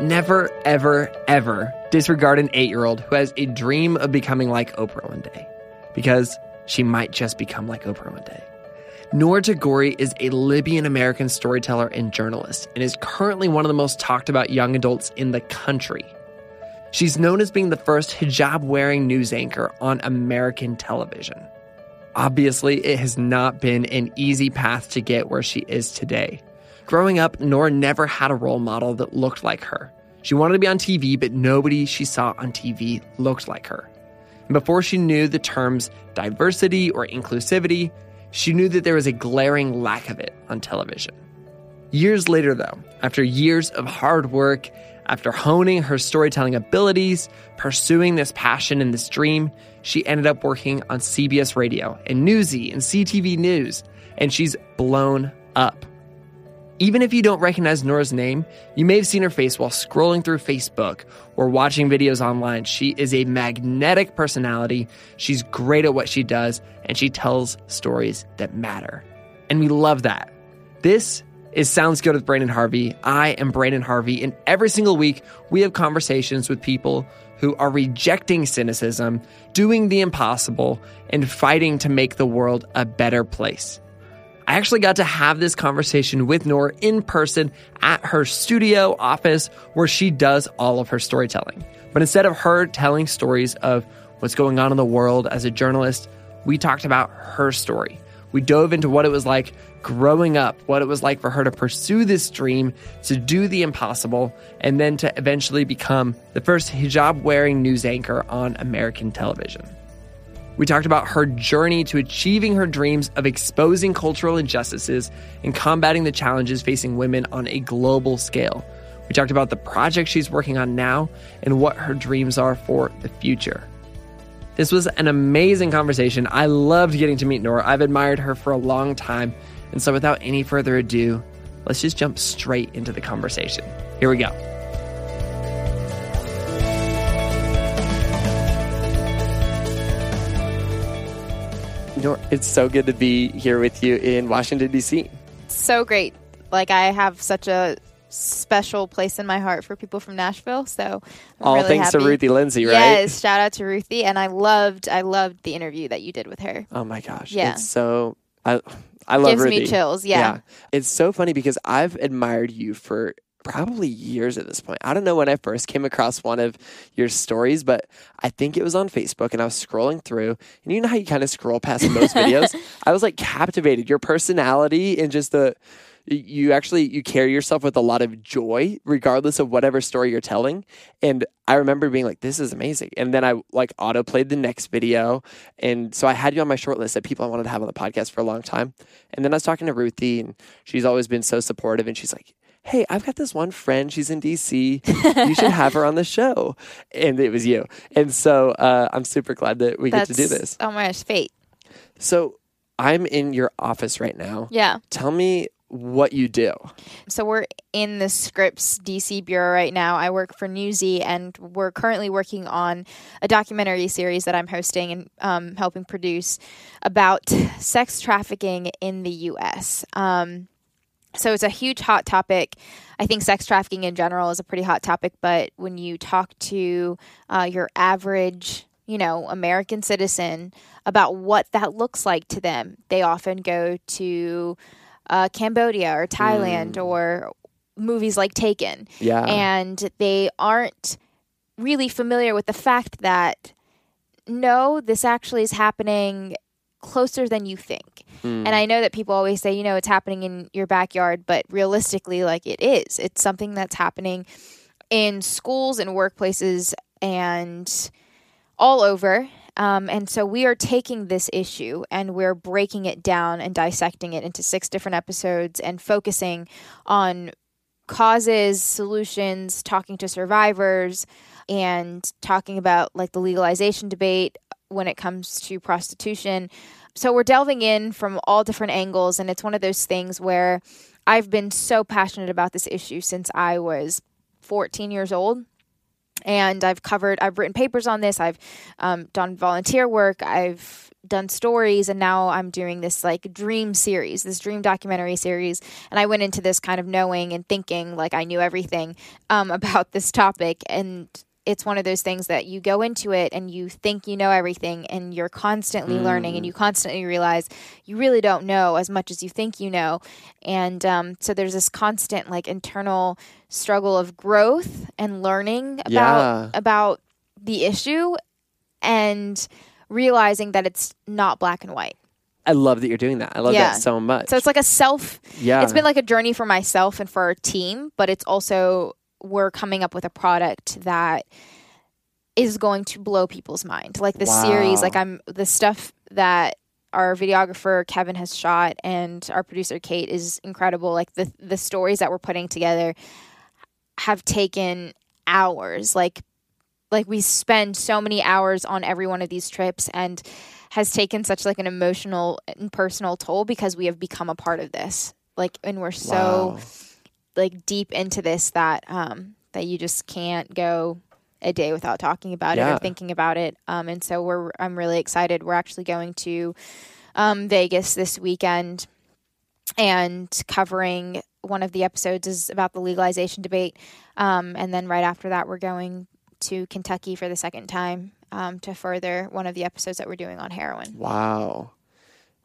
Never, ever, ever disregard an eight year old who has a dream of becoming like Oprah one day, because she might just become like Oprah one day. Noor Tagouri is a Libyan American storyteller and journalist and is currently one of the most talked about young adults in the country. She's known as being the first hijab wearing news anchor on American television. Obviously, it has not been an easy path to get where she is today. Growing up, Noor never had a role model that looked like her. She wanted to be on TV, but nobody she saw on TV looked like her. And before she knew the terms diversity or inclusivity, she knew that there was a glaring lack of it on television. Years later, though, after years of hard work, after honing her storytelling abilities, pursuing this passion and this dream, she ended up working on CBS Radio and Newsy and CTV News, and she's blown up. Even if you don't recognize Noor's name, you may have seen her face while scrolling through Facebook or watching videos online. She is a magnetic personality. She's great at what she does, and she tells stories that matter. And we love that. This is Sounds Good with Brandon Harvey. I am Brandon Harvey, and every single week we have conversations with people who are rejecting cynicism, doing the impossible, and fighting to make the world a better place. I actually got to have this conversation with Noor in person at her studio office where she does all of her storytelling. But instead of her telling stories of what's going on in the world as a journalist, we talked about her story. We dove into what it was like growing up, what it was like for her to pursue this dream, to do the impossible, and then to eventually become the first hijab wearing news anchor on American television. We talked about her journey to achieving her dreams of exposing cultural injustices and combating the challenges facing women on a global scale. We talked about the project she's working on now and what her dreams are for the future. This was an amazing conversation. I loved getting to meet Noor. I've admired her for a long time. And so, without any further ado, let's just jump straight into the conversation. Here we go. It's so good to be here with you in Washington, D.C. So great. Like, I have such a special place in my heart for people from Nashville. So I'm all really thanks happy. to Ruthie Lindsay, right? Yes, shout out to Ruthie, and I loved I loved the interview that you did with her. Oh my gosh, Yeah. it's so I I love Gives me Ruthie. chills, yeah. it's so funny because I've admired you for probably years at this point. I don't know when I first came across one of your stories, but I think it was on Facebook and I was scrolling through and you know how you kind of scroll past most videos? I was like captivated. Your personality and just the you actually you carry yourself with a lot of joy regardless of whatever story you're telling and i remember being like this is amazing and then i like auto played the next video and so i had you on my short list of people i wanted to have on the podcast for a long time and then i was talking to ruthie and she's always been so supportive and she's like hey i've got this one friend she's in dc you should have her on the show and it was you and so uh, i'm super glad that we That's get to do this Oh my gosh, fate. so i'm in your office right now Yeah. tell me what you do So we're in the Scripps DC bureau right now. I work for Newsy, and we're currently working on a documentary series that I'm hosting and um, helping produce about sex trafficking in the U.S. Um, so it's a huge hot topic. I think sex trafficking in general is a pretty hot topic, but when you talk to uh, your average, you know, American citizen about what that looks like to them, they often go to uh, Cambodia or Thailand or movies like Taken, yeah. And they aren't really familiar with the fact that no, this actually is happening closer than you think. Mm. And I know that people always say, you know, it's happening in your backyard, but realistically, like it is. It's something that's happening in schools and workplaces and all over. Um, and so we are taking this issue and we're breaking it down and dissecting it into six different episodes and focusing on causes, solutions, talking to survivors, and talking about like the legalization debate when it comes to prostitution. So we're delving in from all different angles, and it's one of those things where I've been so passionate about this issue since I was 14 years old. And I've covered, I've written papers on this, I've um, done volunteer work, I've done stories, and now I'm doing this like dream series, this dream documentary series. And I went into this kind of knowing and thinking like I knew everything um, about this topic. And it's one of those things that you go into it and you think you know everything and you're constantly mm. learning and you constantly realize you really don't know as much as you think you know and um, so there's this constant like internal struggle of growth and learning about yeah. about the issue and realizing that it's not black and white I love that you're doing that. I love yeah. that so much. So it's like a self. Yeah. It's been like a journey for myself and for our team, but it's also we're coming up with a product that is going to blow people's mind. Like the wow. series, like I'm the stuff that our videographer Kevin has shot and our producer Kate is incredible. Like the the stories that we're putting together have taken hours. Like like we spend so many hours on every one of these trips and has taken such like an emotional and personal toll because we have become a part of this. Like and we're so wow like deep into this that um that you just can't go a day without talking about yeah. it or thinking about it. Um, and so we're I'm really excited. We're actually going to um, Vegas this weekend and covering one of the episodes is about the legalization debate. Um, and then right after that, we're going to Kentucky for the second time um, to further one of the episodes that we're doing on heroin. Wow.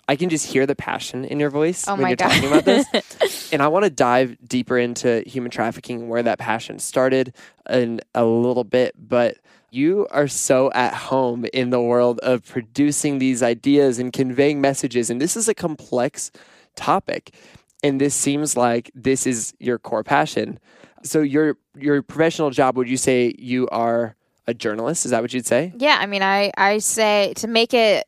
I can just hear the passion in your voice oh when you're God. talking about this. and I want to dive deeper into human trafficking and where that passion started in a little bit. But you are so at home in the world of producing these ideas and conveying messages. And this is a complex topic. And this seems like this is your core passion. So your your professional job, would you say you are a journalist? Is that what you'd say? Yeah, I mean, I I say to make it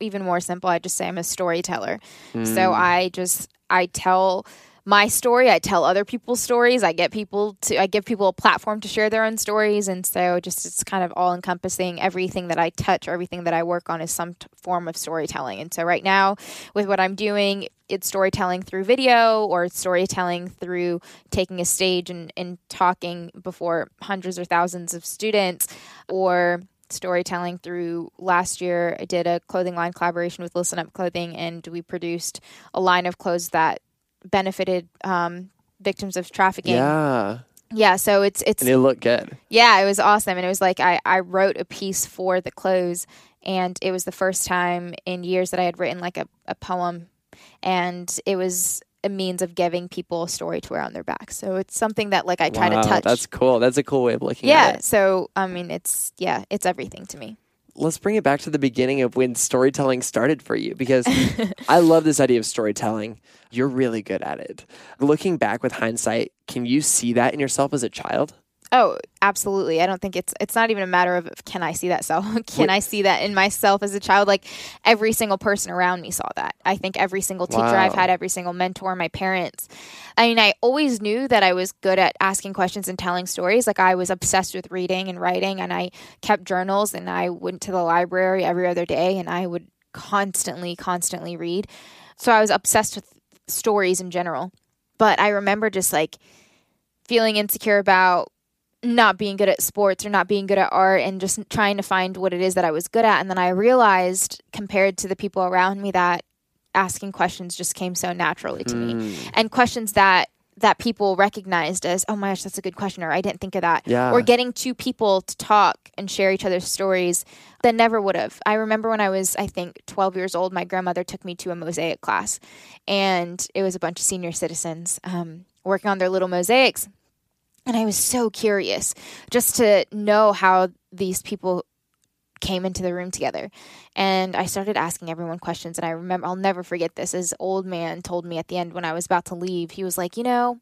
even more simple, I just say I'm a storyteller. Mm. So I just I tell my story. I tell other people's stories. I get people to I give people a platform to share their own stories, and so just it's kind of all encompassing. Everything that I touch or everything that I work on is some t- form of storytelling. And so right now, with what I'm doing, it's storytelling through video or storytelling through taking a stage and, and talking before hundreds or thousands of students or storytelling through last year. I did a clothing line collaboration with Listen Up Clothing, and we produced a line of clothes that benefited um, victims of trafficking. Yeah. Yeah, so it's it's and it looked good. Yeah, it was awesome, and it was like I I wrote a piece for the clothes, and it was the first time in years that I had written like a, a poem, and it was a means of giving people a story to wear on their back. So it's something that like I try wow, to touch. That's cool. That's a cool way of looking yeah, at it. Yeah. So I mean it's yeah, it's everything to me. Let's bring it back to the beginning of when storytelling started for you because I love this idea of storytelling. You're really good at it. Looking back with hindsight, can you see that in yourself as a child? Oh, absolutely. I don't think it's it's not even a matter of can I see that self? can I see that in myself as a child? Like every single person around me saw that. I think every single teacher wow. I've had, every single mentor, my parents. I mean, I always knew that I was good at asking questions and telling stories. Like I was obsessed with reading and writing and I kept journals and I went to the library every other day and I would constantly constantly read. So I was obsessed with stories in general. But I remember just like feeling insecure about not being good at sports or not being good at art and just trying to find what it is that I was good at. And then I realized, compared to the people around me, that asking questions just came so naturally to mm. me. And questions that that people recognized as, oh my gosh, that's a good question, or I didn't think of that. Yeah. Or getting two people to talk and share each other's stories that never would have. I remember when I was, I think, 12 years old, my grandmother took me to a mosaic class, and it was a bunch of senior citizens um, working on their little mosaics. And I was so curious just to know how these people came into the room together. And I started asking everyone questions. And I remember, I'll never forget this. This old man told me at the end when I was about to leave, he was like, You know,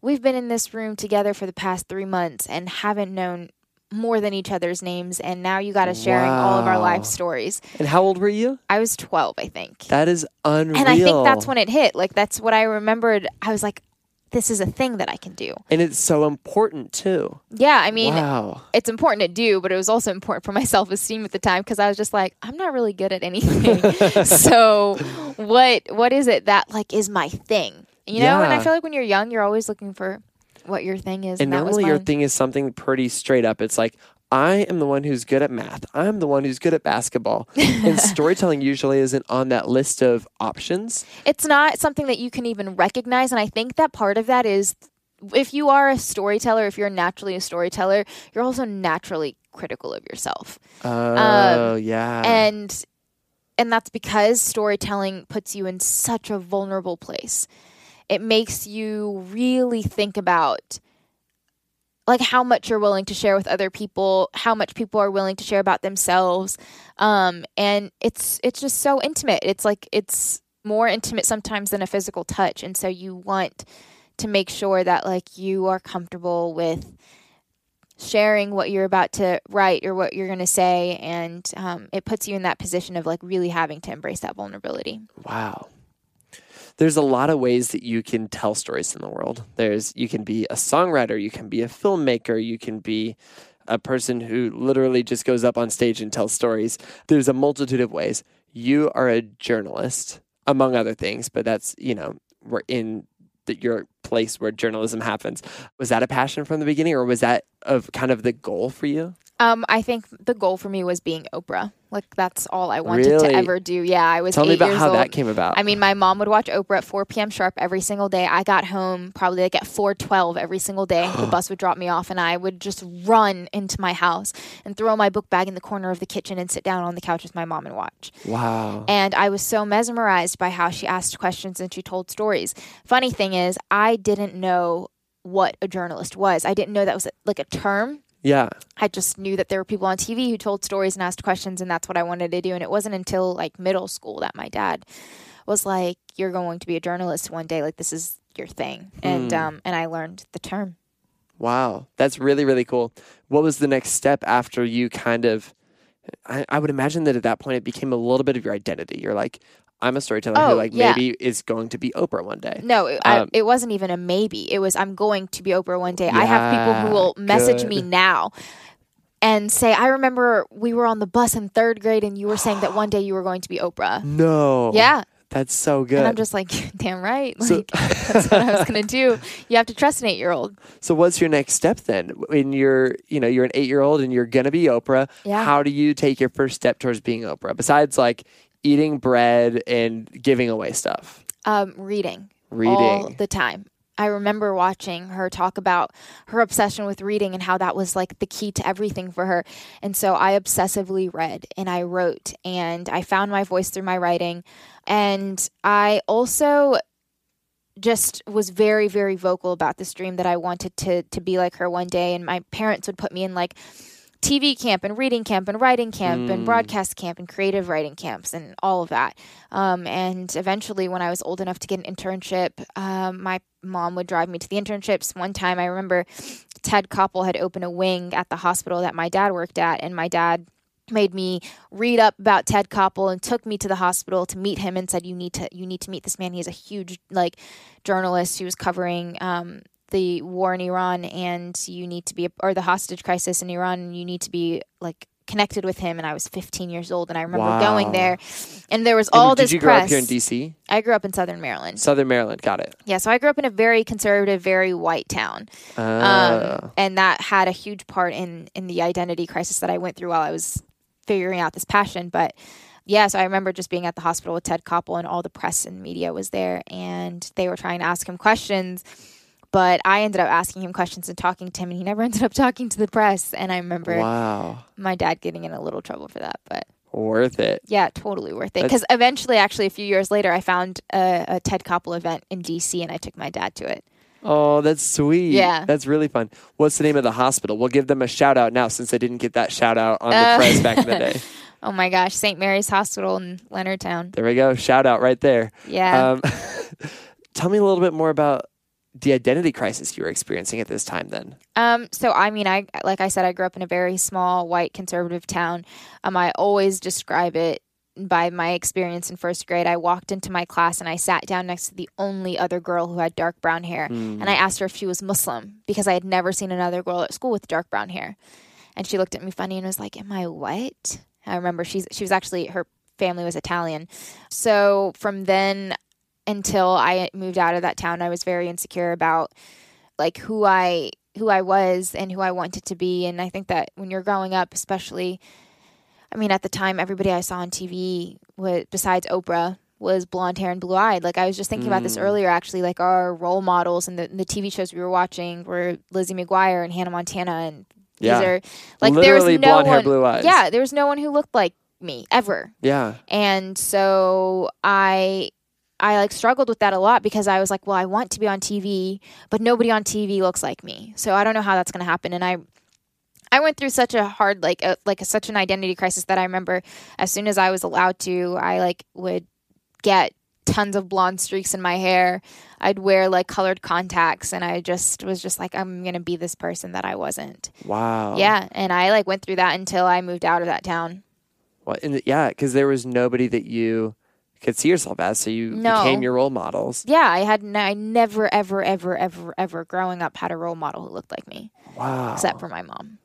we've been in this room together for the past three months and haven't known more than each other's names, and now you got us sharing all of our life stories. And how old were you? I was 12, I think. That is unreal. and I think that's when it hit. Like, that's what I remembered. I was like, this is a thing that I can do. And it's so important too. Yeah, I mean, wow. it's important to do, but it was also important for my self esteem at the time because I was just like, I'm not really good at anything. so what what is it that like is my thing? You know, and I feel like when you're young, you're always looking for what your thing is. And And, that was normally your thing is something pretty straight up. It's like, I am the one who's good at math. I'm the one who's good at basketball. and storytelling usually isn't on that list of options. it's not something that you can even recognize. And I think that part of that is if you are a storyteller, if you're naturally a storyteller, you're also naturally critical of yourself. Oh, um, yeah. and and that's because storytelling puts you in such a vulnerable place it makes you really think about like how much you're willing to share with other people how much people are willing to share about themselves. Um and it's it's just so intimate. It's like it's more intimate sometimes than a physical touch. And so you want to make sure that like you are comfortable with sharing what you're about to write or what you're going to say. And um, it puts you in that position of like really having to embrace that vulnerability. Wow. There's a lot of ways that you can tell stories in the world. There's you can be a songwriter, you can be a filmmaker, you can be a person who literally just goes up on stage and tells stories. There's a multitude of ways. You are a journalist, among other things, but that's, you know, we're in your place where journalism happens. Was that a passion from the beginning or was that of kind of the goal for you? Um, i think the goal for me was being oprah like that's all i wanted Really? to ever do yeah i was Tell me about years how old. that came about. I mean, my mom would watch Oprah at 4 p.m. sharp every single day. I got home probably like at 4:12 every single day. the bus would drop me off, and I would just run into my house and throw my book bag in the corner of the kitchen and sit down on the couch with my mom and watch. wow. And I was so mesmerized by how she asked questions and she told stories. Funny thing is, I didn't know what a journalist was. I didn't know that was like a term. Yeah. I just knew that there were people on TV who told stories and asked questions, and that's what I wanted to do. And it wasn't until like middle school that my dad was like, "You're going to be a journalist one day. Like this is your thing." And um, and I learned the term. Wow, that's really really cool. What was the next step after you kind of? I, I would imagine that at that point it became a little bit of your identity. You're like, I'm a storyteller who Oh, like yeah. maybe is going to be Oprah one day. No, it, Um, I, it wasn't even a maybe. It was I'm going to be Oprah one day. I have people who will Yeah, message me now and say, "I remember we were on the bus in third grade, and you were saying that one day you were going to be Oprah." No. Yeah, That's so good. and I'm just like, "Damn right, like So- that's what I was gonna do." You have to trust an eight year old. so what's your next step then? When you're, you know, you're an eight year old and you're gonna be Oprah. Yeah. How do you take your first step towards being Oprah? Besides like eating bread and giving away stuff. Um, reading, all Reading. the time. I remember watching her talk about her obsession with reading and how that was like the key to everything for her. And so I obsessively read and I wrote and I found my voice through my writing. And I also just was very very vocal about this dream that I wanted to to be like her one day and my parents would put me in like TV camp and reading camp and writing camp and broadcast camp and creative writing camps and all of that. Um, and eventually, when I was old enough to get an internship, um, my mom would drive me to the internships. One time, I remember Ted Koppel had opened a wing at the hospital that my dad worked at, and my dad made me read up about Ted Koppel and took me to the hospital to meet him and said you need to you need to meet this man he's a huge like journalist who was covering um, the war in Iran and you need to be or the hostage crisis in Iran and you need to be like connected with him and I was 15 years old and I remember Wow. going there and there was And all did this you grow press up here in DC? I grew up in southern Maryland Southern Maryland. Got it. yeah so I grew up in a very conservative very white town Uh, um, and that had a huge part in in the identity crisis that I went through while I was figuring out this passion. But yeah, so I remember just being at the hospital with Ted Koppel, and all the press and media was there, and they were trying to ask him questions. But I ended up asking him questions and talking to him, and he never ended up talking to the press. And I remember wow. my dad getting in a little trouble for that. But Worth it. yeah, totally worth it. Because eventually, actually, a few years later, I found a, a Ted Koppel event in DC, and I took my dad to it. Oh, that's sweet. Yeah. That's really fun. What's the name of the hospital? We'll give them a shout out now since they didn't get that shout out on the Uh, press back in the day. Oh my gosh, St. Mary's Hospital in Leonardtown. There we go. Shout out right there. Yeah. Um, tell me a little bit more about the identity crisis you were experiencing at this time then? Um, so I mean, I like I said, I grew up in a very small white conservative town. Um, I always describe it by my experience in first grade. I walked into my class and I sat down next to the only other girl who had dark brown hair, Mm. and I asked her if she was Muslim because I had never seen another girl at school with dark brown hair, and she looked at me funny and was like, "Am I what?" I remember she's she was actually her family was Italian, so from then until I moved out of that town, I was very insecure about like who I who I was and who I wanted to be. And I think that when you're growing up, especially, I mean, at the time, everybody I saw on TV, was, besides Oprah, was blonde hair and blue eyed. Like I was just thinking about this Mm. earlier. Actually, like our role models and the, the TV shows we were watching were Lizzie McGuire and Hannah Montana, and these Yeah. are like there was no blonde hair, one. blue eyes. Yeah, there was no one who looked like me ever. Yeah. And so I I like struggled with that a lot because I was like, well, I want to be on TV, but nobody on TV looks like me. So I don't know how that's going to happen and I I went through such a hard like a, like a, such an identity crisis that I remember as soon as I was allowed to, I like would get tons of blonde streaks in my hair. I'd wear like colored contacts and I just was just like I'm going to be this person that I wasn't. Wow. Yeah, and I like went through that until I moved out of that town. Well, and yeah, because there was nobody that you could see yourself as, so you No. became your role models. Yeah, I had n- I never ever ever ever ever growing up had a role model who looked like me Wow. except for my mom.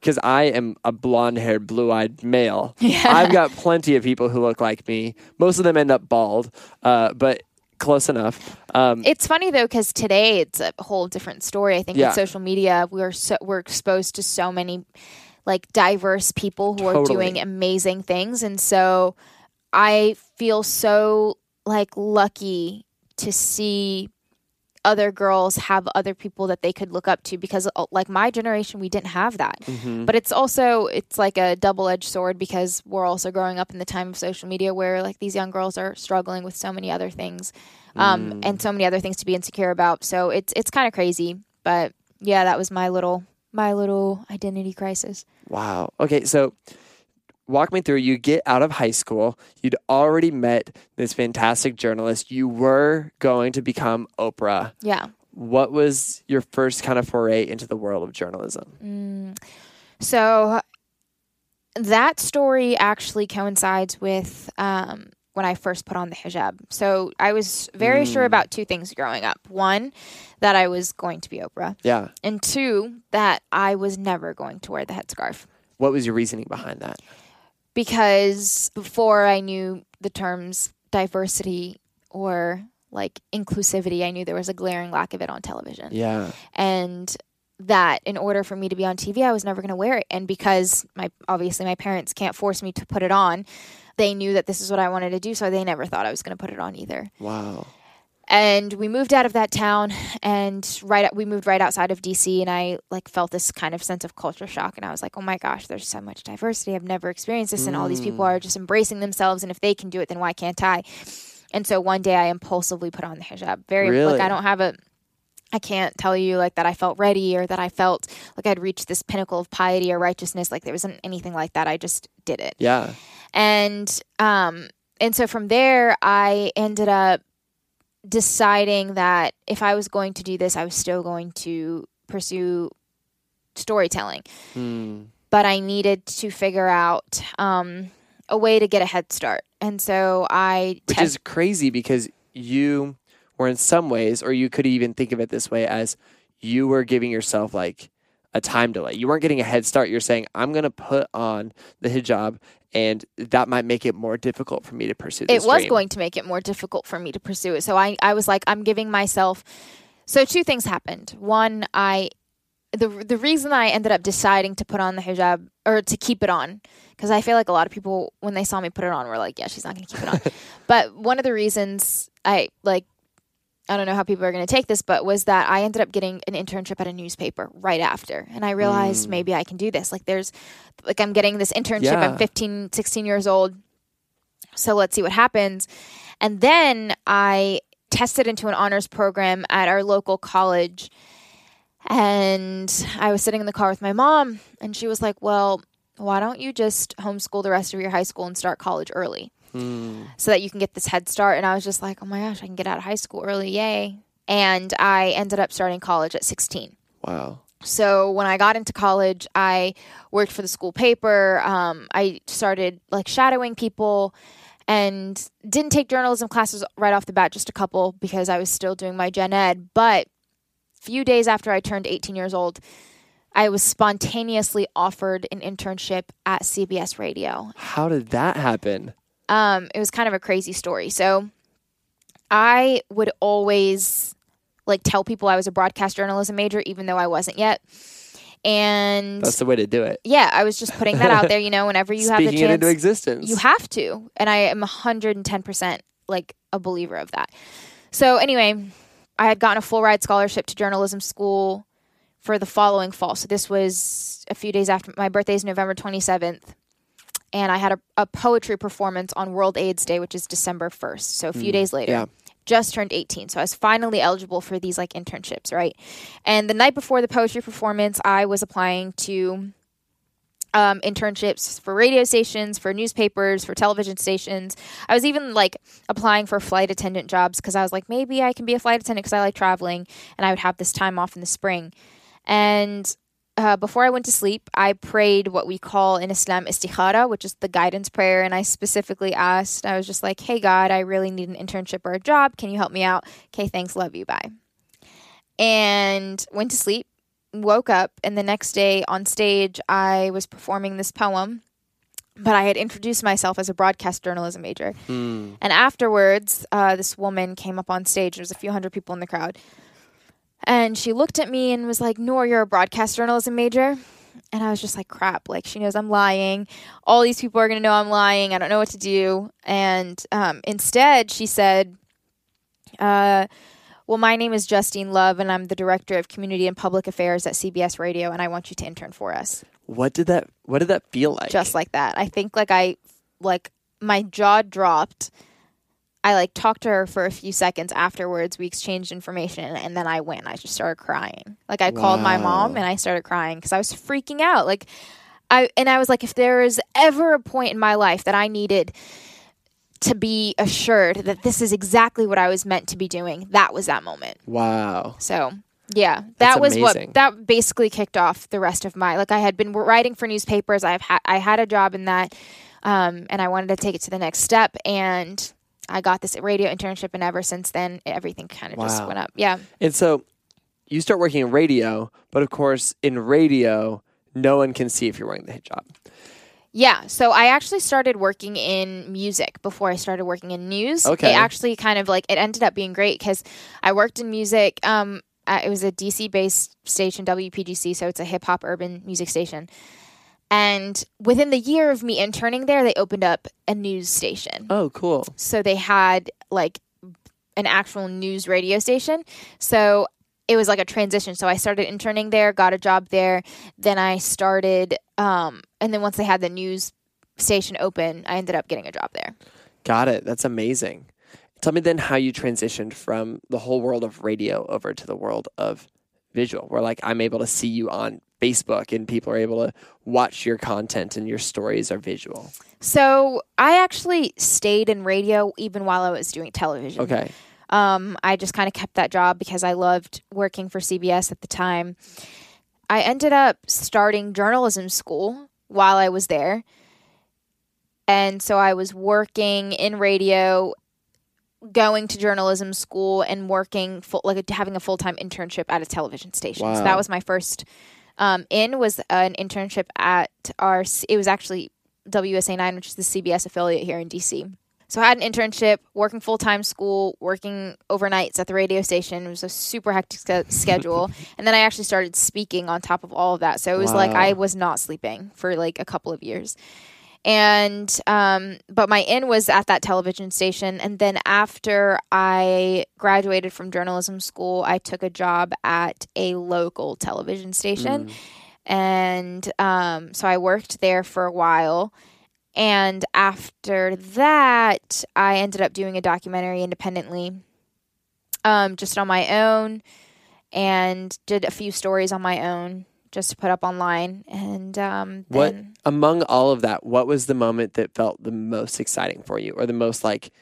because I am a blonde haired, blue eyed male. Yeah. I've got plenty of people who look like me. Most of them end up bald, uh, but close enough. Um, It's funny though because today it's a whole different story. I think Yeah. with social media we're so we're exposed to so many like diverse people who are doing amazing things, and so I feel so like lucky to see other girls have other people that they could look up to because uh, like my generation we didn't have that. Mhm. but it's also it's like a double-edged sword because we're also growing up in the time of social media where like these young girls are struggling with so many other things um, and so many other things to be insecure about. So it's it's kind of crazy. But yeah that was my little my little identity crisis. Wow. Okay, so walk me through. You get out of high school. You'd already met this fantastic journalist. You were going to become Oprah. yeah What was your first kind of foray into the world of journalism? Mm. So that story actually coincides with um, when I first put on the hijab. So I was very sure Mm. about two things growing up. One, that I was going to be Oprah, Yeah. and two, that I was never going to wear the headscarf. What was your reasoning behind that? Because before I knew the terms diversity or like inclusivity, I knew there was a glaring lack of it on television. Yeah. and that in order for me to be on TV, I was never going to wear it. And because my obviously my parents can't force me to put it on, they knew that this is what I wanted to do, so they never thought I was going to put it on either. Wow. And we moved out of that town, and right we moved right outside of DC, and I like felt this kind of sense of culture shock, and I was like, oh my gosh, there's so much diversity. I've never experienced this, and all these people are just embracing themselves, and if they can do it, then why can't I? And so one day I impulsively put on the hijab. Very Really? like I don't have a I can't tell you like that I felt ready or that I felt like I'd reached this pinnacle of piety or righteousness. Like there wasn't anything like that. I just did it. Yeah. And um and so from there I ended up deciding that if I was going to do this, I was still going to pursue storytelling. Hmm. But I needed to figure out um a way to get a head start. And so I Which is crazy because you were in some ways, or you could even think of it this way as you were giving yourself like a time delay. You weren't getting a head start. You're saying, I'm going to put on the hijab, and that might make it more difficult for me to pursue this it was dream. going to make it more difficult for me to pursue it. So I, I was like, I'm giving myself. So two things happened. One, I, the the reason I ended up deciding to put on the hijab or to keep it on, because I feel like a lot of people when they saw me put it on were like, yeah, she's not going to keep it on. but one of the reasons I like. I don't know how people are going to take this, but was that I ended up getting an internship at a newspaper right after. And I realized Mm. maybe I can do this. Like, there's, like, I'm getting this internship. Yeah. I'm 15, 16 years old. So let's see what happens. And then I tested into an honors program at our local college. And I was sitting in the car with my mom, and she was like, Well, why don't you just homeschool the rest of your high school and start college early Hmm. so that you can get this head start? And I was just like, Oh my gosh, I can get out of high school early. Yay. and I ended up starting college at 16. Wow. So when I got into college, I worked for the school paper. Um, I started like shadowing people and didn't take journalism classes right off the bat, just a couple because I was still doing my gen ed. But a few days after I turned 18 years old, I was spontaneously offered an internship at CBS Radio. How did that happen? Um, it was kind of a crazy story. So I would always like tell people I was a broadcast journalism major, even though I wasn't yet. And That's the way to do it. yeah, I was just putting that out there. You know, whenever you have the it into chance, existence. you have to. And I am 110% like a believer of that. So, anyway, I had gotten a full ride scholarship to journalism school for the following fall. So, this was a few days after my birthday is November 27th. And I had a, a poetry performance on World AIDS Day, which is December 1st. So, a few days later. yeah. Just turned 18. So I was finally eligible for these like internships, right? And the night before the poetry performance, I was applying to um, internships for radio stations, for newspapers, for television stations. I was even like applying for flight attendant jobs because I was like, maybe I can be a flight attendant because I like traveling and I would have this time off in the spring. And uh, before I went to sleep, I prayed what we call in Islam istikhara, which is the guidance prayer. And I specifically asked, I was just like, hey, God, I really need an internship or a job. Can you help me out? Okay, thanks, love you, bye. And went to sleep woke up and the next day on stage I was performing this poem but I had introduced myself as a broadcast journalism major. Hmm. And afterwards, uh, this woman came up on stage. There was a few hundred people in the crowd. And she looked at me and was like, Noor, you're a broadcast journalism major? And I was just like, crap. Like, she knows I'm lying. All these people are going to know I'm lying. I don't know what to do. And um, instead, she said, uh, well, my name is Justine Love, and I'm the director of community and public affairs at CBS Radio, and I want you to intern for us. What did that what did that feel like? Just like that. I think like I like my jaw dropped. I like talked to her for a few seconds afterwards. We exchanged information, and then I went. I just started crying. Like I called my mom, and I started crying because I was freaking out. Like I and I was like, if there is ever a point in my life that I needed to be assured that this is exactly what I was meant to be doing, that was that moment. Wow. So yeah, That's that was amazing. what that basically kicked off the rest of my like. I had been writing for newspapers. I've had I had a job in that, um, and I wanted to take it to the next step. And I got this radio internship, and ever since then, everything kind of just went up. Yeah, And so you start working in radio, but of course in radio, no one can see if you're wearing the hijab. yeah. So I actually started working in music before I started working in news. Okay. It actually kind of like it ended up being great because I worked in music. Um, uh, it was a DC based station, WPGC, so it's a hip hop urban music station. And within the year of me interning there, they opened up a news station. Oh, cool. So they had like an actual news radio station. So it was like a transition. So I started interning there, got a job there. Then I started, um, and then once they had the news station open, I ended up getting a job there. Got it. That's amazing. Tell me then how you transitioned from the whole world of radio over to the world of visual, where like I'm able to see you on Facebook and people are able to watch your content and your stories are visual. So I actually stayed in radio even while I was doing television. Okay. Um, I just kind of kept that job because I loved working for CBS at the time. I ended up starting journalism school while I was there. And so I was working in radio, going to journalism school, and working full, like having a full time internship at a television station. So that was my first um, in was an internship at our. It was actually WUSA nine, which is the CBS affiliate here in DC. So I had an internship, working full time school, working overnights at the radio station. It was a super hectic sch- schedule, and then I actually started speaking on top of all of that. So it was like I was not sleeping for like a couple of years. And um, but my in was at that television station, and then after I graduated from journalism school, I took a job at a local television station, and um, so I worked there for a while. And after that, I ended up doing a documentary independently, um, just on my own, and did a few stories on my own just to put up online. And um, What then among all of that, what was the moment that felt the most exciting for you or the most like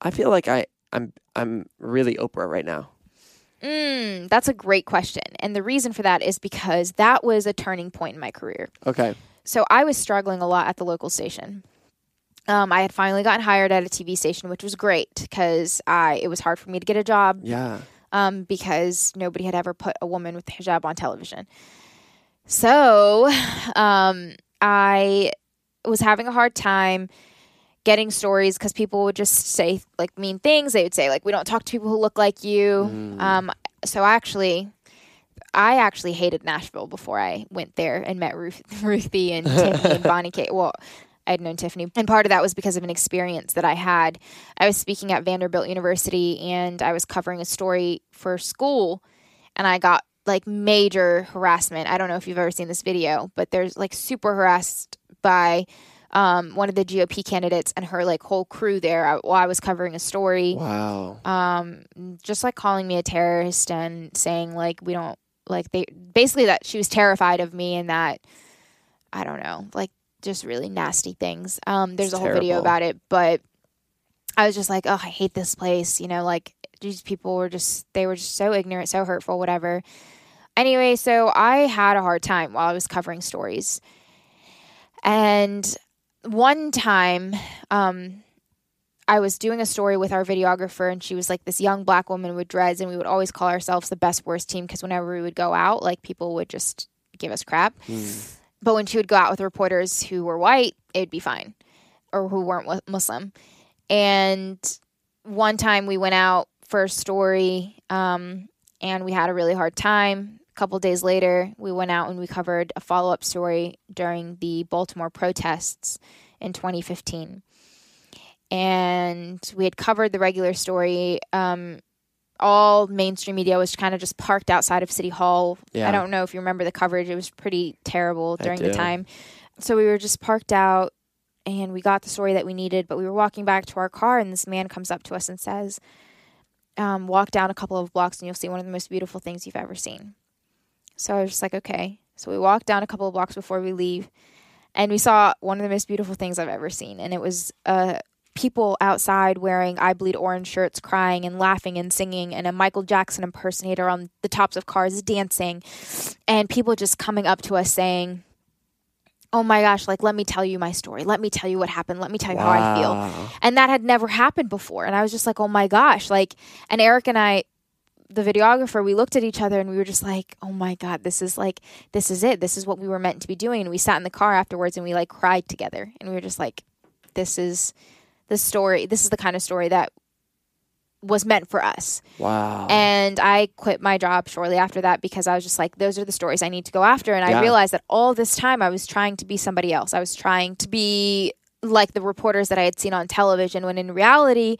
I feel like I I'm I'm really Oprah right now. Mm, that's a great question. And the reason for that is because that was a turning point in my career. Okay. So I was struggling a lot at the local station. Um, I had finally gotten hired at a TV station, which was great because I it was hard for me to get a job Yeah. um, because nobody had ever put a woman with hijab on television. So um, I was having a hard time getting stories because people would just say like mean things. They would say like, "We don't talk to people who look like you." Um, so actually, I actually hated Nashville before I went there and met Ruth, Ruthie and Tiffany and Bonnie Kate. Well, I had known Tiffany, and part of that was because of an experience that I had. I was speaking at Vanderbilt University, and I was covering a story for school, and I got like major harassment. I don't know if you've ever seen this video, but there's like super harassed by um, one of the GOP candidates and her like whole crew there I- while I was covering a story Wow. um just like calling me a terrorist and saying like we don't like they basically that she was terrified of me and that I don't know like just really nasty things um there's It's a whole video about it but I was just like oh I hate this place you know like these people were just they were just so ignorant so hurtful whatever anyway so I had a hard time while I was covering stories and one time um I was doing a story with our videographer, and she was like this young black woman with dreads, and we would always call ourselves the best worst team because whenever we would go out, like people would just give us crap. But when she would go out with reporters who were white, it would be fine, or who weren't Muslim. And one time we went out for a story, um, and we had a really hard time. A couple days later, we went out and we covered a follow up story during the Baltimore protests in 2015 and we had covered the regular story. Um, all mainstream media was kind of just parked outside of City Hall. Yeah. I don't know if you remember the coverage; it was pretty terrible during the time. So we were just parked out, and we got the story that we needed. But we were walking back to our car, and this man comes up to us and says, um, "Walk down a couple of blocks, and you'll see one of the most beautiful things you've ever seen." So I was just like, "Okay." So we walked down a couple of blocks before we leave, and we saw one of the most beautiful things I've ever seen, and it was uh, people outside wearing "I Bleed Orange" shirts, crying and laughing and singing, and a Michael Jackson impersonator on the tops of cars dancing, and people just coming up to us saying, "Oh my gosh! Like, let me tell you my story. Let me tell you what happened. Let me tell you how I feel." And that had never happened before and i was just like oh my gosh like and eric and i the videographer we looked at each other and we were just like oh my god this is like this is it this is what we were meant to be doing and we sat in the car afterwards and we like cried together and we were just like this is the story this is the kind of story that was meant for us Wow. and I quit my job shortly after that because I was just like, those are the stories I need to go after. And Yeah. I realized that all this time I was trying to be somebody else. I was trying to be like the reporters that I had seen on television when in reality,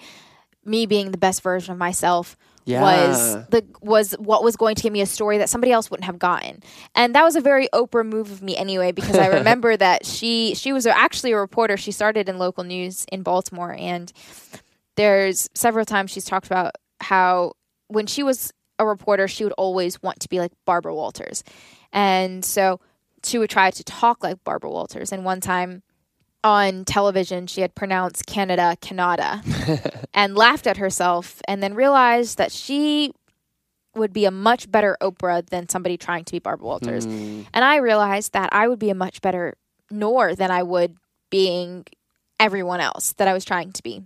me being the best version of myself Yeah. was the was what was going to give me a story that somebody else wouldn't have gotten. And that was a very Oprah move of me anyway because I remember that she she was actually a reporter. She started in local news in Baltimore and there's several times she's talked about how when she was a reporter, she would always want to be like Barbara Walters. And so she would try to talk like Barbara Walters. And one time on television, she had pronounced Canada, Canada, and laughed at herself and then realized that she would be a much better Oprah than somebody trying to be Barbara Walters. Mm. And I realized that I would be a much better Noor than I would being everyone else that I was trying to be.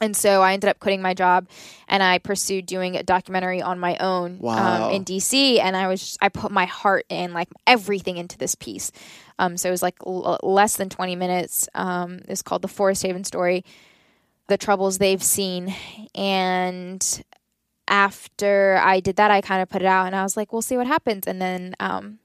And so I ended up quitting my job and I pursued doing a documentary on my own Wow. um, in DC. And I was, just, I put my heart and like everything into this piece. Um, so it was like l- less than 20 minutes. Um, it's called The Forest Haven Story, The Troubles They've Seen. And after I did that, I kind of put it out and I was like, we'll see what happens. And then um,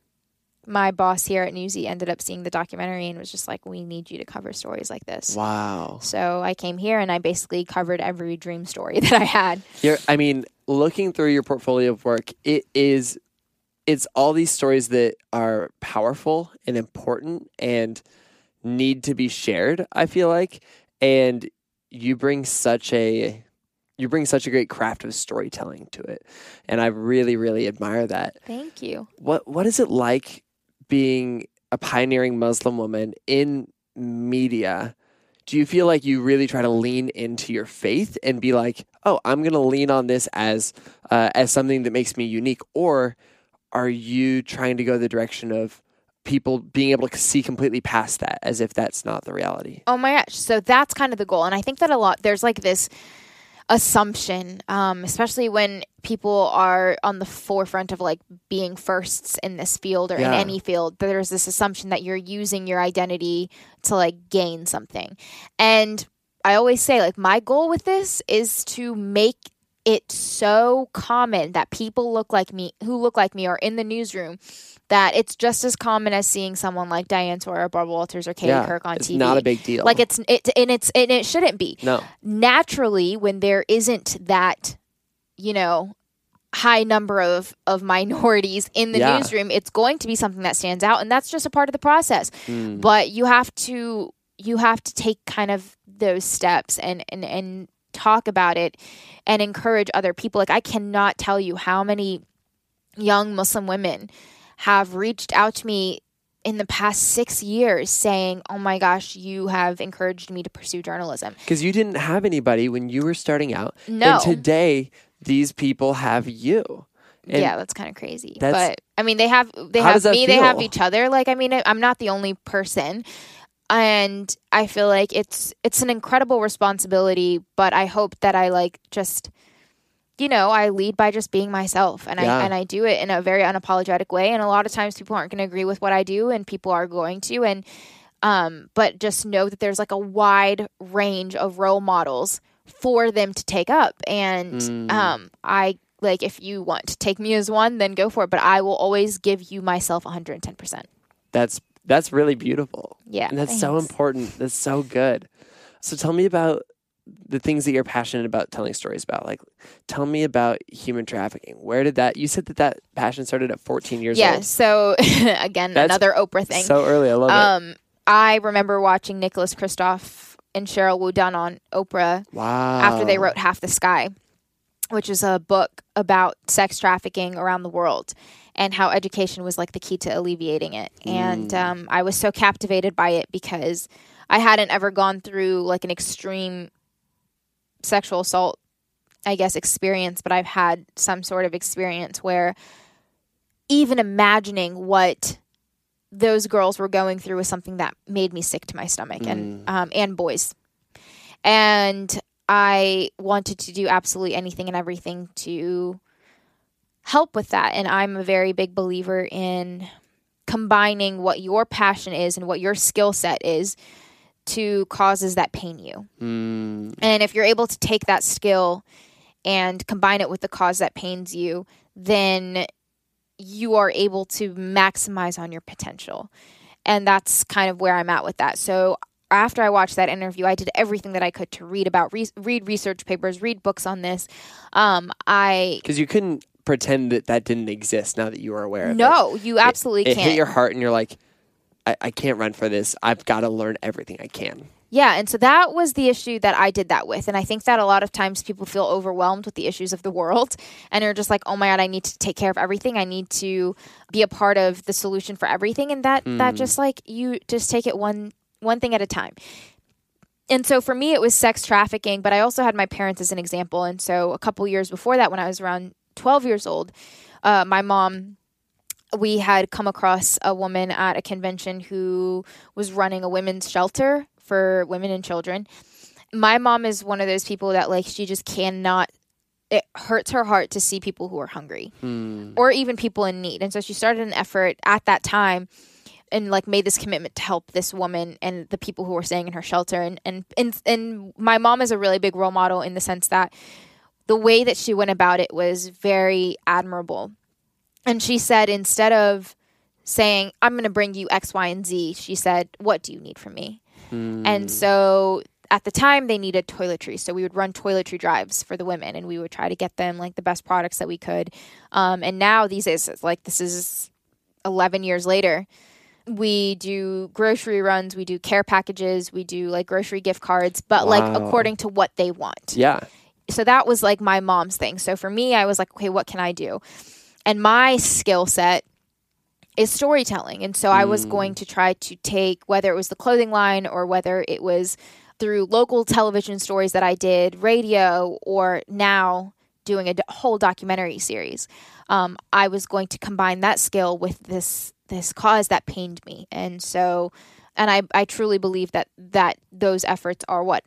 my boss here at Newsy ended up seeing the documentary and was just like, we need you to cover stories like this. Wow. So I came here and I basically covered every dream story that I had. You're, I mean, looking through your portfolio of work, it is, it's all these stories that are powerful and important and need to be shared. I feel like, and you bring such a, you bring such a great craft of storytelling to it, and I really, really admire that. Thank you. What What is it like being a pioneering Muslim woman in media? Do you feel like you really try to lean into your faith and be like, oh, I'm going to lean on this as uh, as something that makes me unique, or are you trying to go the direction of people being able to see completely past that as if that's not the reality? Oh my gosh. So that's kind of the goal. And I think that a lot, there's like this assumption, um, especially when people are on the forefront of like being firsts in this field or in any field, there's this assumption that you're using your identity to like gain something. And I always say, like, my goal with this is to make it so common that people look like me who look like me are in the newsroom that it's just as common as seeing someone like Diane Sawyer, or Barbara Walters, or Katie yeah, Couric on it's TV. not a big deal. Like it's it and it's and it shouldn't be. no, Naturally, when there isn't that, you know, high number of of minorities in the Yeah. newsroom, it's going to be something that stands out, and that's just a part of the process. Mm. But you have to you have to take kind of those steps and and and talk about it and encourage other people. Like I cannot tell you how many young Muslim women have reached out to me in the past six years saying, Oh my gosh, you have encouraged me to pursue journalism. because you didn't have anybody when you were starting out. No. and today these people have you. And yeah, that's kind of crazy. But I mean, they have they have me, they have each other. Like I mean, I'm not the only person, and I feel like it's it's an incredible responsibility. But I hope that I like just, you know, I lead by just being myself, and Yeah. I and I do it in a very unapologetic way. And a lot of times, people aren't going to agree with what I do, and people are going to, and um, but just know that there's like a wide range of role models for them to take up and Mm. um i like if you want to take me as one then go for it but i will always give you myself 110% that's that's really beautiful. yeah and that's so important. That's so good. So tell me about the things that you're passionate about telling stories about. Like, tell me about human trafficking. Where did that? You said that that passion started at 14 years yeah old. Yeah. So again That's another oprah thing So early, I love it. um i remember watching Nicholas Kristof and Sheryl WuDunn on oprah Wow. after they wrote half the sky which is a book about sex trafficking around the world and how education was like the key to alleviating it. And um, I was so captivated by it because I hadn't ever gone through like an extreme sexual assault, I guess, experience, but I've had some sort of experience where even imagining what those girls were going through was something that made me sick to my stomach and um, and boys. And I wanted to do absolutely anything and everything to help with that. And I'm a very big believer in combining what your passion is and what your skill set is to causes that pain you. Mm, And if you're able to take that skill and combine it with the cause that pains you, then you are able to maximize on your potential. And that's kind of where I'm at with that. So after I watched that interview, I did everything that I could to read about, re- read research papers, read books on this. Um, I because you couldn't pretend that that didn't exist now that you are aware of it. no, you absolutely It can't. hit your heart, and you're like, I, I can't run for this. I've got to learn everything I can. Yeah, and so that was the issue that I did that with. And I think that a lot of times people feel overwhelmed with the issues of the world and are just like, "Oh my god, I need to take care of everything. I need to be a part of the solution for everything." And that that hmm. just like you just take it one one thing at a time. And so for me it was sex trafficking, but I also had my parents as an example. And so a couple years before that when I was around 12 years old, uh, my mom we had come across a woman at a convention who was running a women's shelter for women and children. My mom is one of those people that like she just cannot it hurts her heart to see people who are hungry or even people in need. And so she started an effort at that time and like made this commitment to help this woman and the people who were staying in her shelter and and and, and my mom is a really big role model in the sense that the way that she went about it was very admirable. And she said instead of saying I'm going to bring you X Y and Z, she said what do you need from me? And so at the time they needed toiletries so we would run toiletry drives for the women and we would try to get them like the best products that we could um, and now these days like this is 11 years later we do grocery runs we do care packages we do like grocery gift cards but like according to what they want Yeah. So that was like my mom's thing. So for me, I was like, okay, what can I do? And my skill set is storytelling. And so I was going to try to take whether it was the clothing line or whether it was through local television stories that I did, radio, or now doing a whole documentary series. Um, I was going to combine that skill with this this cause that pained me, and so, and I I truly believe that that those efforts are what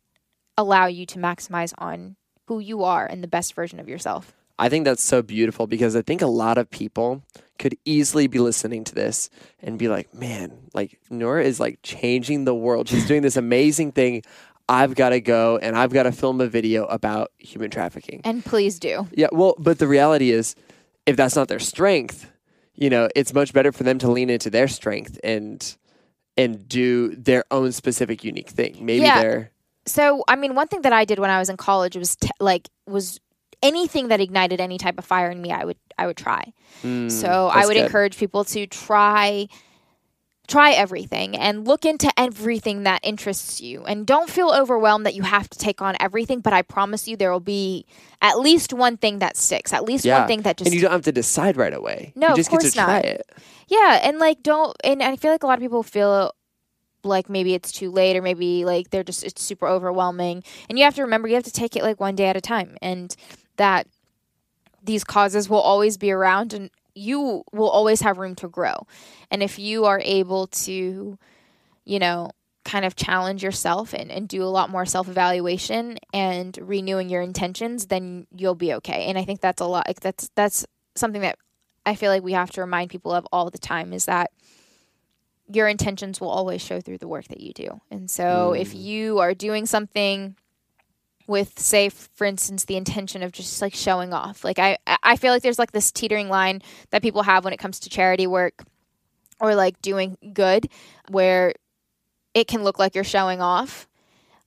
allow you to maximize on who you are and the best version of yourself. I think that's so beautiful because I think a lot of people could easily be listening to this and be like, man, like Noor is like changing the world. She's doing this amazing thing. I've got to go and I've got to film a video about human trafficking. And please do. Yeah, well, but the reality is, if that's not their strength, you know, it's much better for them to lean into their strength and and do their own specific unique thing. Maybe Yeah. they're So, I mean, one thing that I did when I was in college was t- like was anything that ignited any type of fire in me, I would I would try. Hmm, so, I would good. encourage people to try try everything and look into everything that interests you and don't feel overwhelmed that you have to take on everything but i promise you there will be at least one thing that sticks at least yeah, one thing that just and you don't have to decide right away. No, you of just get course to try not. it. Yeah, and like don't and I feel like a lot of people feel like maybe it's too late or maybe like they're just it's super overwhelming. And you have to remember you have to take it like one day at a time and that these causes will always be around and you will always have room to grow. And if you are able to, you know, kind of challenge yourself and, and do a lot more self evaluation and renewing your intentions, then you'll be okay. And I think that's a lot like that's that's something that I feel like we have to remind people of all the time is that your intentions will always show through the work that you do. And so if mm. you are doing something with say for instance the intention of just like showing off like i i feel like there's like this teetering line that people have when it comes to charity work or like doing good where it can look like you're showing off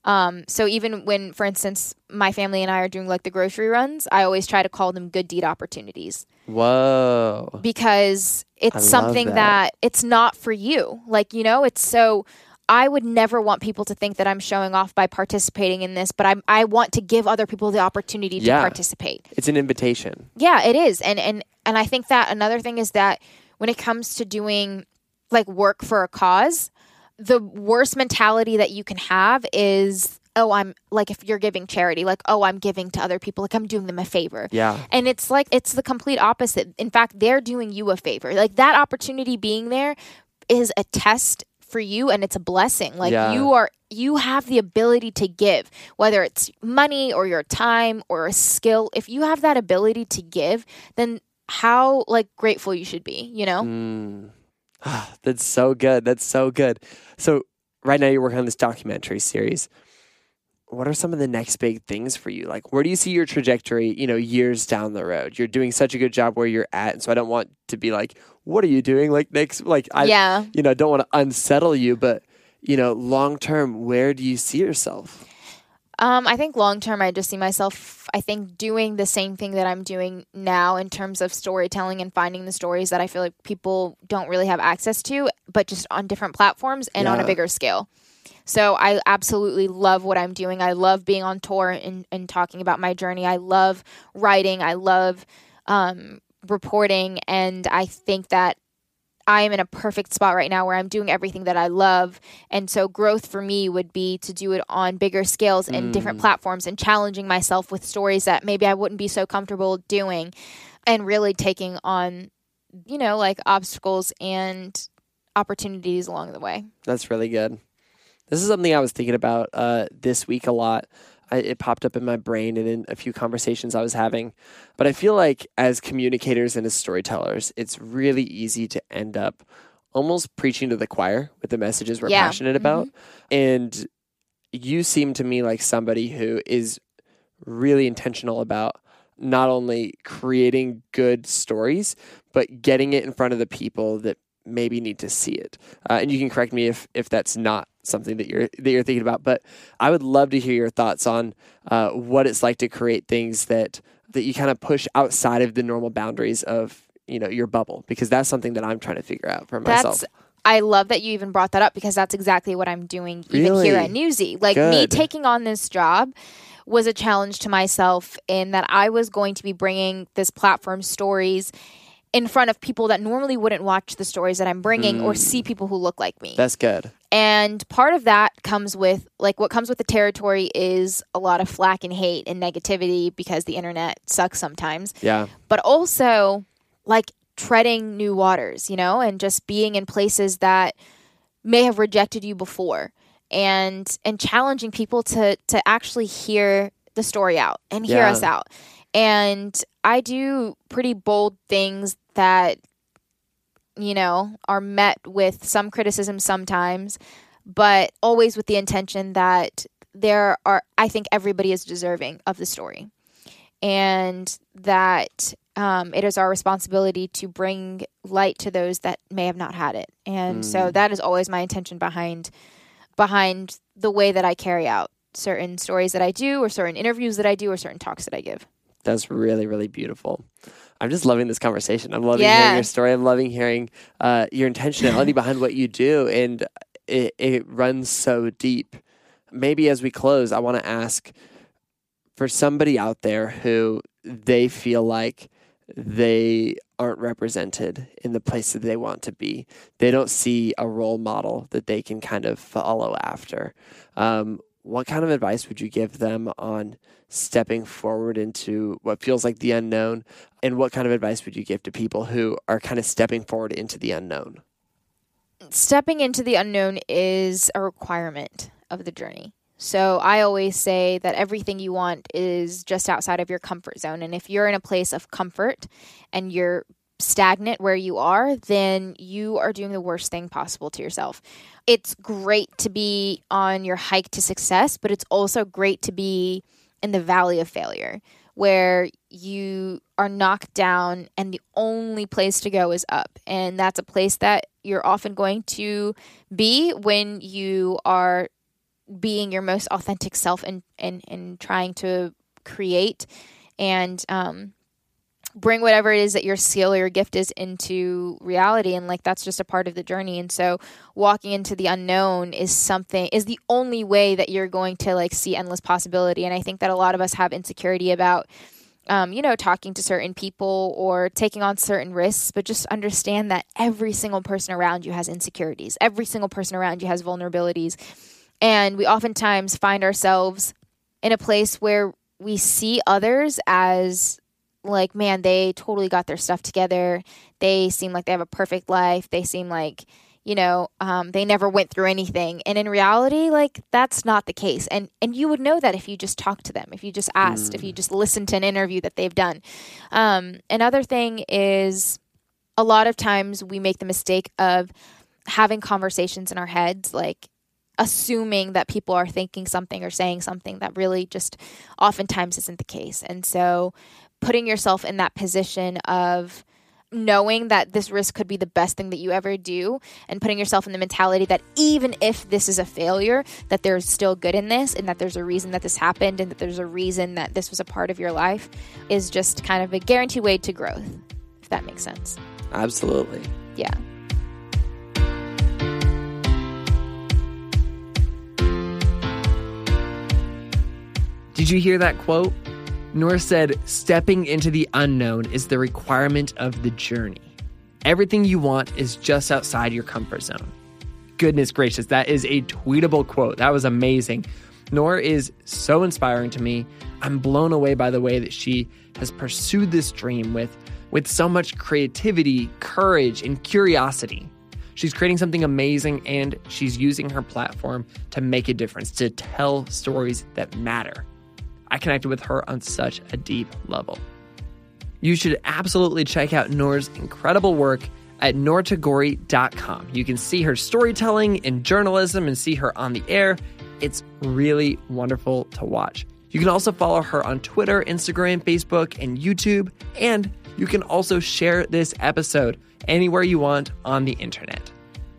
um, so even when for instance my family and i are doing like the grocery runs i always try to call them good deed opportunities Whoa. because it's love something that. that. it's not for you. Like, you know, it's so I would never want people to think that I'm showing off by participating in this, but I I want to give other people the opportunity to Yeah. participate. It's an invitation. Yeah, it is. And and and I think that another thing is that when it comes to doing like work for a cause, the worst mentality that you can have is oh, I'm like if you're giving charity, like oh, I'm giving to other people, like I'm doing them a favor. Yeah. And it's like it's the complete opposite. In fact, they're doing you a favor. Like that opportunity being there is a test for you and it's a blessing. Like Yeah. you are you have the ability to give, whether it's money or your time or a skill. If you have that ability to give, then how like grateful you should be, you know? Mm. That's so good. That's so good. So right now you're working on this documentary series. What are some of the next big things for you? Like where do you see your trajectory, you know, years down the road? You're doing such a good job where you're at, and so I don't want to be like, what are you doing like next like I yeah. you know, don't want to unsettle you, but you know, long term, where do you see yourself? Um, I think long term, I just see myself, I think, doing the same thing that I'm doing now in terms of storytelling and finding the stories that I feel like people don't really have access to, but just on different platforms and on a bigger scale. So I absolutely love what I'm doing. I love being on tour and, and talking about my journey. I love writing. I love um, reporting. And I think that I am in a perfect spot right now where I'm doing everything that I love. And so growth for me would be to do it on bigger scales and different platforms and challenging myself with stories that maybe I wouldn't be so comfortable doing and really taking on, you know, like obstacles and opportunities along the way. That's really good. This is something I was thinking about uh, this week a lot. I, it popped up in my brain and in a few conversations I was having. But I feel like as communicators and as storytellers, it's really easy to end up almost preaching to the choir with the messages we're Yeah. passionate about. Mm-hmm. And you seem to me like somebody who is really intentional about not only creating good stories, but getting it in front of the people that maybe need to see it. Uh, and you can correct me if if that's not something that you're that you're thinking about. But I would love to hear your thoughts on uh, what it's like to create things that that you kind of push outside of the normal boundaries of you know your bubble because that's something that I'm trying to figure out for myself. That's I love that you even brought that up because that's exactly what I'm doing even here at Newsy. Like me taking on this job was a challenge to myself in that I was going to be bringing this platform stories in front of people that normally wouldn't watch the stories that I'm bringing or see mm. people who look like me. That's good. And part of that comes with, like, what comes with the territory is a lot of flack and hate and negativity because the internet sucks sometimes. Yeah. But also, like, treading new waters, you know, and just being in places that may have rejected you before and and challenging people to to actually hear the story out and hear Yeah. us out. And I do pretty bold things that you know are met with some criticism sometimes, but always with the intention that there are I think everybody is deserving of the story. And that um, it is our responsibility to bring light to those that may have not had it. And so that is always my intention behind behind the way that I carry out certain stories that I do or certain interviews that I do or certain talks that I give. That's really, really beautiful. I'm just loving this conversation. I'm loving Yeah. hearing your story. I'm loving hearing uh, your intentionality behind what you do, and it, it runs so deep. Maybe as we close, I want to ask for somebody out there who they feel like they aren't represented in the place that they want to be. They don't see a role model that they can kind of follow after. Um, what kind of advice would you give them on stepping forward into what feels like the unknown? And what kind of advice would you give to people who are kind of stepping forward into the unknown? stepping into the unknown is a requirement of the journey. So I always say that everything you want is just outside of your comfort zone. And if you're in a place of comfort and you're stagnant where you are, then you are doing the worst thing possible to yourself. It's great to be on your hike to success, but it's also great to be in the valley of failure where you are knocked down and the only place to go is up. And that's a place that you're often going to be when you are being your most authentic self and and, and trying to create and um bring whatever it is that your skill or your gift is into reality and like that's just a part of the journey. And so walking into the unknown is something is the only way that you're going to like see endless possibility. And i think that a lot of us have insecurity about um, you know talking to certain people or taking on certain risks but just understand that every single person around you has insecurities. Every single person around you has vulnerabilities. And we oftentimes find ourselves in a place where we see others as like, man, they totally got their stuff together. They seem like they have a perfect life. They seem like, you know, um, they never went through anything. And in reality, like that's not the case. And and you would know that if you just talked to them, if you just asked, if you just listened to an interview that they've done. Um, another thing is a lot of times we make the mistake of having conversations in our heads, like assuming that people are thinking something or saying something that really just oftentimes isn't the case. And so putting yourself in that position of knowing that this risk could be the best thing that you ever do and putting yourself in the mentality that even if this is a failure that there's still good in this and that there's a reason that this happened and that there's a reason that this was a part of your life is just kind of a guaranteed way to growth if that makes sense Absolutely. yeah Did you hear that quote? Noor said, Stepping into the unknown is the requirement of the journey. Everything you want is just outside your comfort zone. Goodness gracious, that is a tweetable quote. That was amazing. Noor is so inspiring to me. I'm blown away by the way that she has pursued this dream with, with so much creativity, courage, and curiosity. She's creating something amazing and she's using her platform to make a difference, to tell stories that matter. I connected with her on such a deep level. You should absolutely check out Noor's incredible work at noortagouri.com. You can see her storytelling and journalism and see her on the air. It's really wonderful to watch. You can also follow her on Twitter, Instagram, Facebook, and YouTube. And you can also share this episode anywhere you want on the internet.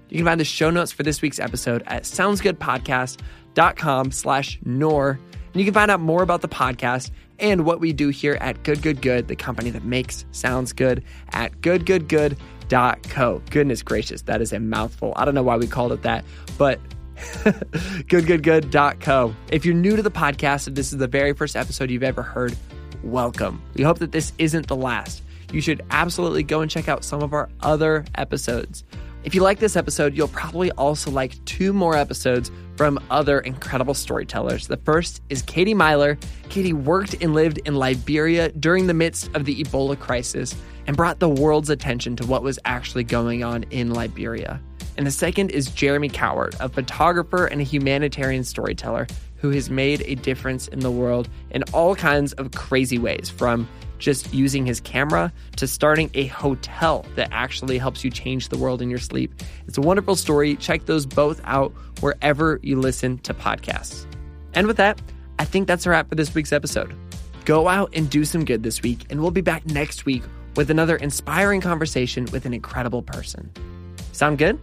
You can find the show notes for this week's episode at soundsgoodpodcast.com slash noor. And you can find out more about the podcast and what we do here at Good Good Good, the company that makes sounds good at goodgoodgood.co. Goodness gracious, that is a mouthful. I don't know why we called it that, but goodgoodgood.co. If you're new to the podcast, if this is the very first episode you've ever heard, welcome. We hope that this isn't the last. You should absolutely go and check out some of our other episodes. If you like this episode, you'll probably also like two more episodes from other incredible storytellers. The first is Katie Meyler. Katie worked and lived in Liberia during the midst of the Ebola crisis and brought the world's attention to what was actually going on in Liberia. And the second is Jeremy Cowart, a photographer and a humanitarian storyteller who has made a difference in the world in all kinds of crazy ways, from just using his camera to starting a hotel that actually helps you change the world in your sleep. It's a wonderful story. Check those both out wherever you listen to podcasts. And with that, I think that's a wrap for this week's episode. Go out and do some good this week, and we'll be back next week with another inspiring conversation with an incredible person. Sound good?